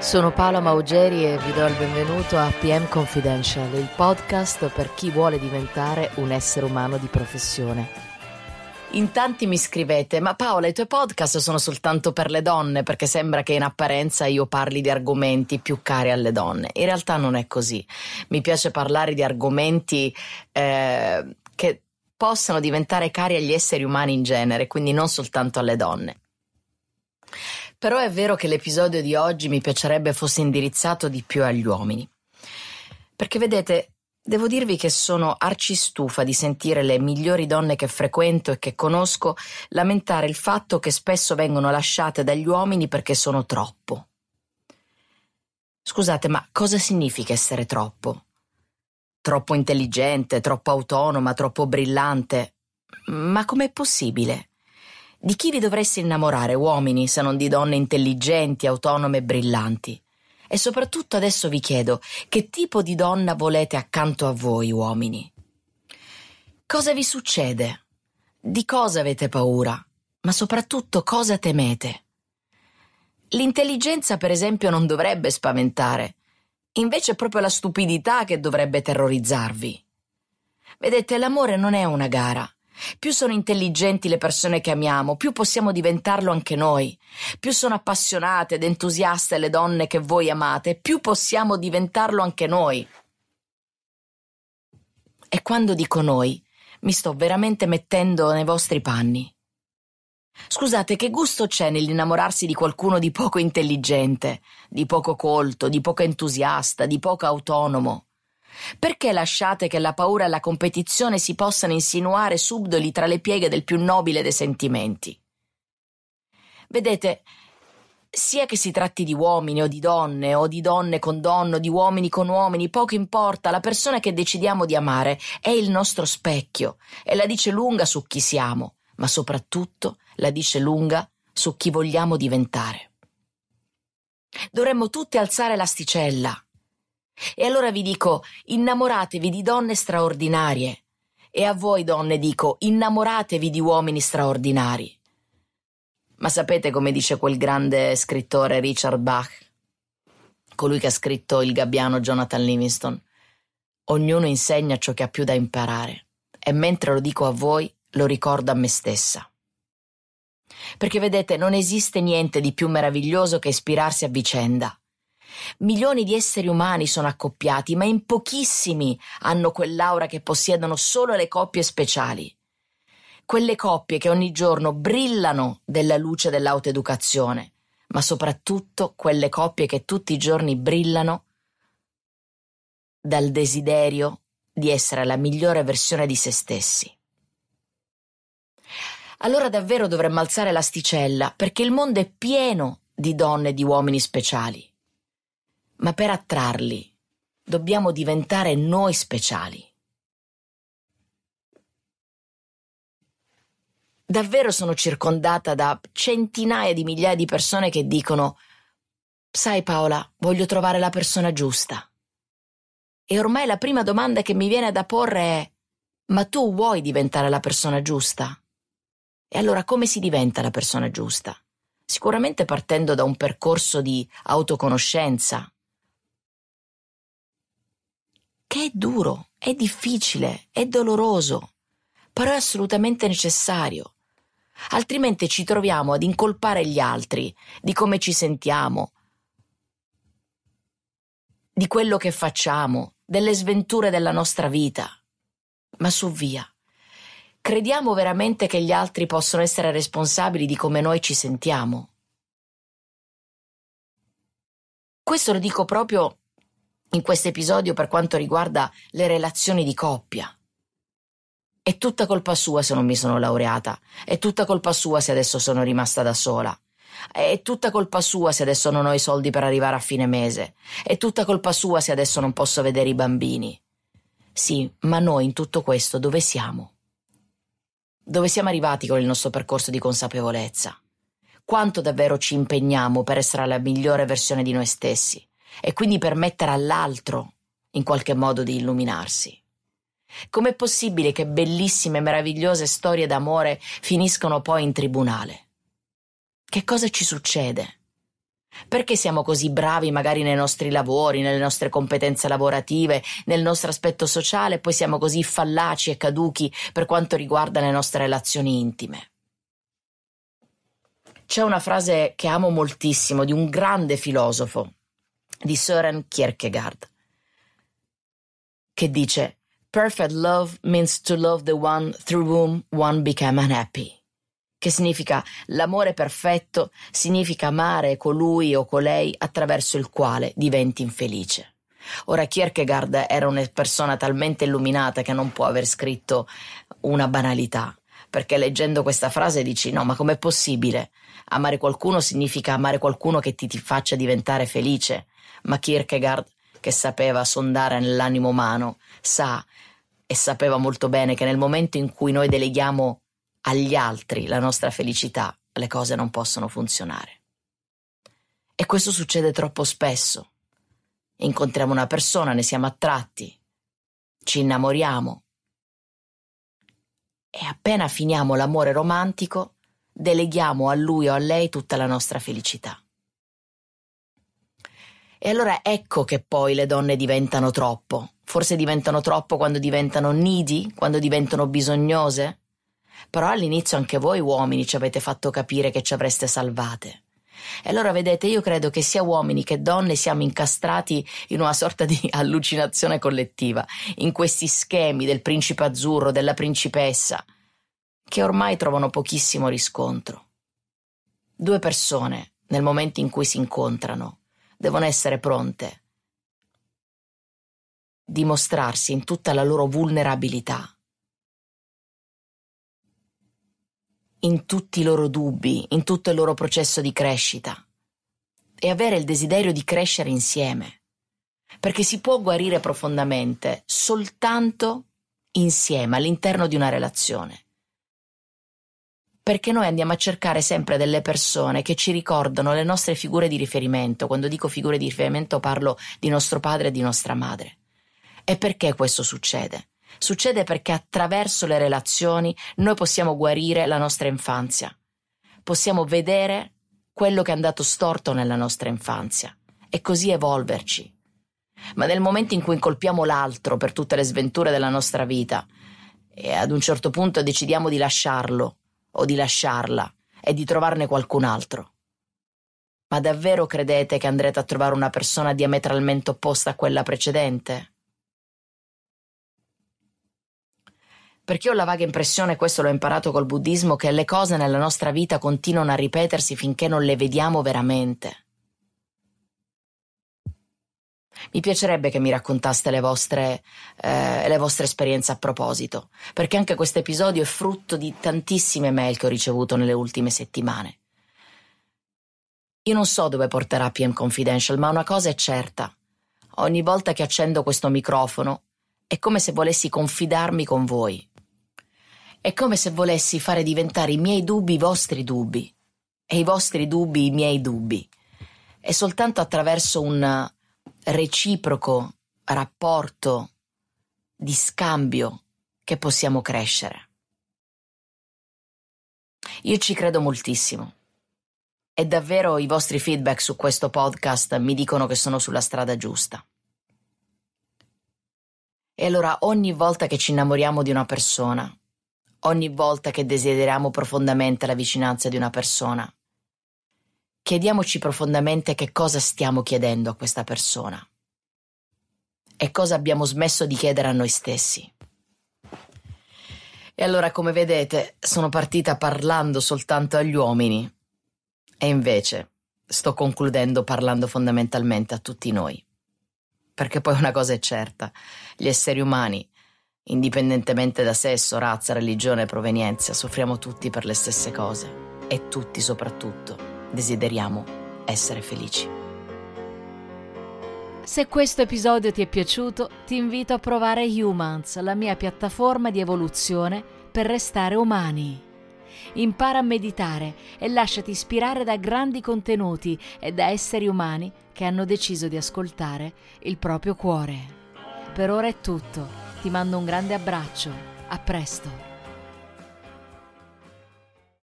Sono Paola Maugeri e vi do il benvenuto a PM Confidential, il podcast per chi vuole diventare un essere umano di professione. In tanti mi scrivete, ma Paola, i tuoi podcast sono soltanto per le donne perché sembra che in apparenza io parli di argomenti più cari alle donne. In realtà non è così. Mi piace parlare di argomenti eh, che possano diventare cari agli esseri umani in genere, quindi non soltanto alle donne. Però è vero che l'episodio di oggi mi piacerebbe fosse indirizzato di più agli uomini. Perché vedete, devo dirvi che sono arcistufa di sentire le migliori donne che frequento e che conosco lamentare il fatto che spesso vengono lasciate dagli uomini perché sono troppo. Scusate, ma cosa significa essere troppo? Troppo intelligente, troppo autonoma, troppo brillante? Ma com'è possibile? Di chi vi dovreste innamorare, uomini, se non di donne intelligenti, autonome e brillanti? E soprattutto adesso vi chiedo, che tipo di donna volete accanto a voi, uomini? Cosa vi succede? Di cosa avete paura? Ma soprattutto cosa temete? L'intelligenza, per esempio, non dovrebbe spaventare. Invece è proprio la stupidità che dovrebbe terrorizzarvi. Vedete, l'amore non è una gara. Più sono intelligenti le persone che amiamo, più possiamo diventarlo anche noi. Più sono appassionate ed entusiaste le donne che voi amate, più possiamo diventarlo anche noi. E quando dico noi, mi sto veramente mettendo nei vostri panni. Scusate, che gusto c'è nell'innamorarsi di qualcuno di poco intelligente, di poco colto, di poco entusiasta, di poco autonomo? Perché lasciate che la paura e la competizione si possano insinuare subdoli tra le pieghe del più nobile dei sentimenti? Vedete, sia che si tratti di uomini o di donne, o di donne con donne, o di uomini con uomini, poco importa, la persona che decidiamo di amare è il nostro specchio e la dice lunga su chi siamo, ma soprattutto la dice lunga su chi vogliamo diventare. Dovremmo tutti alzare l'asticella e allora vi dico, innamoratevi di donne straordinarie. E a voi donne dico, innamoratevi di uomini straordinari. Ma sapete come dice quel grande scrittore Richard Bach? Colui che ha scritto Il gabbiano Jonathan Livingston. Ognuno insegna ciò che ha più da imparare. E mentre lo dico a voi, lo ricordo a me stessa. Perché vedete, non esiste niente di più meraviglioso che ispirarsi a vicenda. Milioni di esseri umani sono accoppiati, ma in pochissimi hanno quell'aura che possiedono solo le coppie speciali. Quelle coppie che ogni giorno brillano della luce dell'autoeducazione, ma soprattutto quelle coppie che tutti i giorni brillano dal desiderio di essere la migliore versione di se stessi. Allora davvero dovremmo alzare l'asticella perché il mondo è pieno di donne e di uomini speciali ma per attrarli dobbiamo diventare noi speciali. Davvero sono circondata da centinaia di migliaia di persone che dicono Sai Paola, voglio trovare la persona giusta. E ormai la prima domanda che mi viene da porre è Ma tu vuoi diventare la persona giusta? E allora come si diventa la persona giusta? Sicuramente partendo da un percorso di autoconoscenza, che è duro, è difficile, è doloroso, però è assolutamente necessario. Altrimenti ci troviamo ad incolpare gli altri di come ci sentiamo, di quello che facciamo, delle sventure della nostra vita. Ma su via. Crediamo veramente che gli altri possono essere responsabili di come noi ci sentiamo? Questo lo dico proprio in questo episodio per quanto riguarda le relazioni di coppia. È tutta colpa sua se non mi sono laureata, è tutta colpa sua se adesso sono rimasta da sola. È tutta colpa sua se adesso non ho i soldi per arrivare a fine mese. È tutta colpa sua se adesso non posso vedere i bambini. Sì, ma noi in tutto questo dove siamo? Dove siamo arrivati con il nostro percorso di consapevolezza? Quanto davvero ci impegniamo per essere la migliore versione di noi stessi? E quindi permettere all'altro in qualche modo di illuminarsi. Com'è possibile che bellissime e meravigliose storie d'amore finiscono poi in tribunale? Che cosa ci succede? Perché siamo così bravi magari nei nostri lavori, nelle nostre competenze lavorative, nel nostro aspetto sociale, e poi siamo così fallaci e caduchi per quanto riguarda le nostre relazioni intime? C'è una frase che amo moltissimo di un grande filosofo, di Søren Kierkegaard, che dice Perfect love means to love the one through whom one became unhappy che significa l'amore perfetto, significa amare colui o colei attraverso il quale diventi infelice. Ora Kierkegaard era una persona talmente illuminata che non può aver scritto una banalità, perché leggendo questa frase dici no, ma com'è possibile? Amare qualcuno significa amare qualcuno che ti, ti faccia diventare felice, ma Kierkegaard, che sapeva sondare nell'animo umano, sa e sapeva molto bene che nel momento in cui noi deleghiamo agli altri la nostra felicità, le cose non possono funzionare. E questo succede troppo spesso. Incontriamo una persona, ne siamo attratti, ci innamoriamo e appena finiamo l'amore romantico, deleghiamo a lui o a lei tutta la nostra felicità. E allora ecco che poi le donne diventano troppo. Forse diventano troppo quando diventano needy, quando diventano bisognose, però all'inizio anche voi uomini ci avete fatto capire che ci avreste salvate. E allora vedete, io credo che sia uomini che donne siamo incastrati in una sorta di allucinazione collettiva, in questi schemi del principe azzurro, della principessa, che ormai trovano pochissimo riscontro. Due persone, nel momento in cui si incontrano, devono essere pronte. Dimostrarsi in tutta la loro vulnerabilità. In tutti i loro dubbi, in tutto il loro processo di crescita. E avere il desiderio di crescere insieme, perché si può guarire profondamente soltanto insieme all'interno di una relazione. Perché noi andiamo a cercare sempre delle persone che ci ricordano le nostre figure di riferimento. Quando dico figure di riferimento parlo di nostro padre e di nostra madre. E perché questo succede? Succede perché attraverso le relazioni noi possiamo guarire la nostra infanzia, possiamo vedere quello che è andato storto nella nostra infanzia e così evolverci. Ma nel momento in cui incolpiamo l'altro per tutte le sventure della nostra vita e ad un certo punto decidiamo di lasciarlo o di lasciarla e di trovarne qualcun altro, ma davvero credete che andrete a trovare una persona diametralmente opposta a quella precedente? perché ho la vaga impressione, questo l'ho imparato col buddismo, che le cose nella nostra vita continuano a ripetersi finché non le vediamo veramente. Mi piacerebbe che mi raccontaste le vostre, eh, le vostre esperienze a proposito, perché anche questo episodio è frutto di tantissime mail che ho ricevuto nelle ultime settimane. Io non so dove porterà PM Confidential, ma una cosa è certa. Ogni volta che accendo questo microfono è come se volessi confidarmi con voi, è come se volessi fare diventare i miei dubbi i vostri dubbi e i vostri dubbi i miei dubbi. È soltanto attraverso un reciproco rapporto di scambio che possiamo crescere. Io ci credo moltissimo e davvero i vostri feedback su questo podcast mi dicono che sono sulla strada giusta. E allora ogni volta che ci innamoriamo di una persona, ogni volta che desideriamo profondamente la vicinanza di una persona. Chiediamoci profondamente che cosa stiamo chiedendo a questa persona e cosa abbiamo smesso di chiedere a noi stessi. E allora, come vedete, sono partita parlando soltanto agli uomini e invece sto concludendo parlando fondamentalmente a tutti noi. Perché poi una cosa è certa, gli esseri umani Indipendentemente da sesso, razza, religione e provenienza, soffriamo tutti per le stesse cose e tutti soprattutto desideriamo essere felici. Se questo episodio ti è piaciuto, ti invito a provare Humans, la mia piattaforma di evoluzione per restare umani. Impara a meditare e lasciati ispirare da grandi contenuti e da esseri umani che hanno deciso di ascoltare il proprio cuore. Per ora è tutto. Ti mando un grande abbraccio. A presto.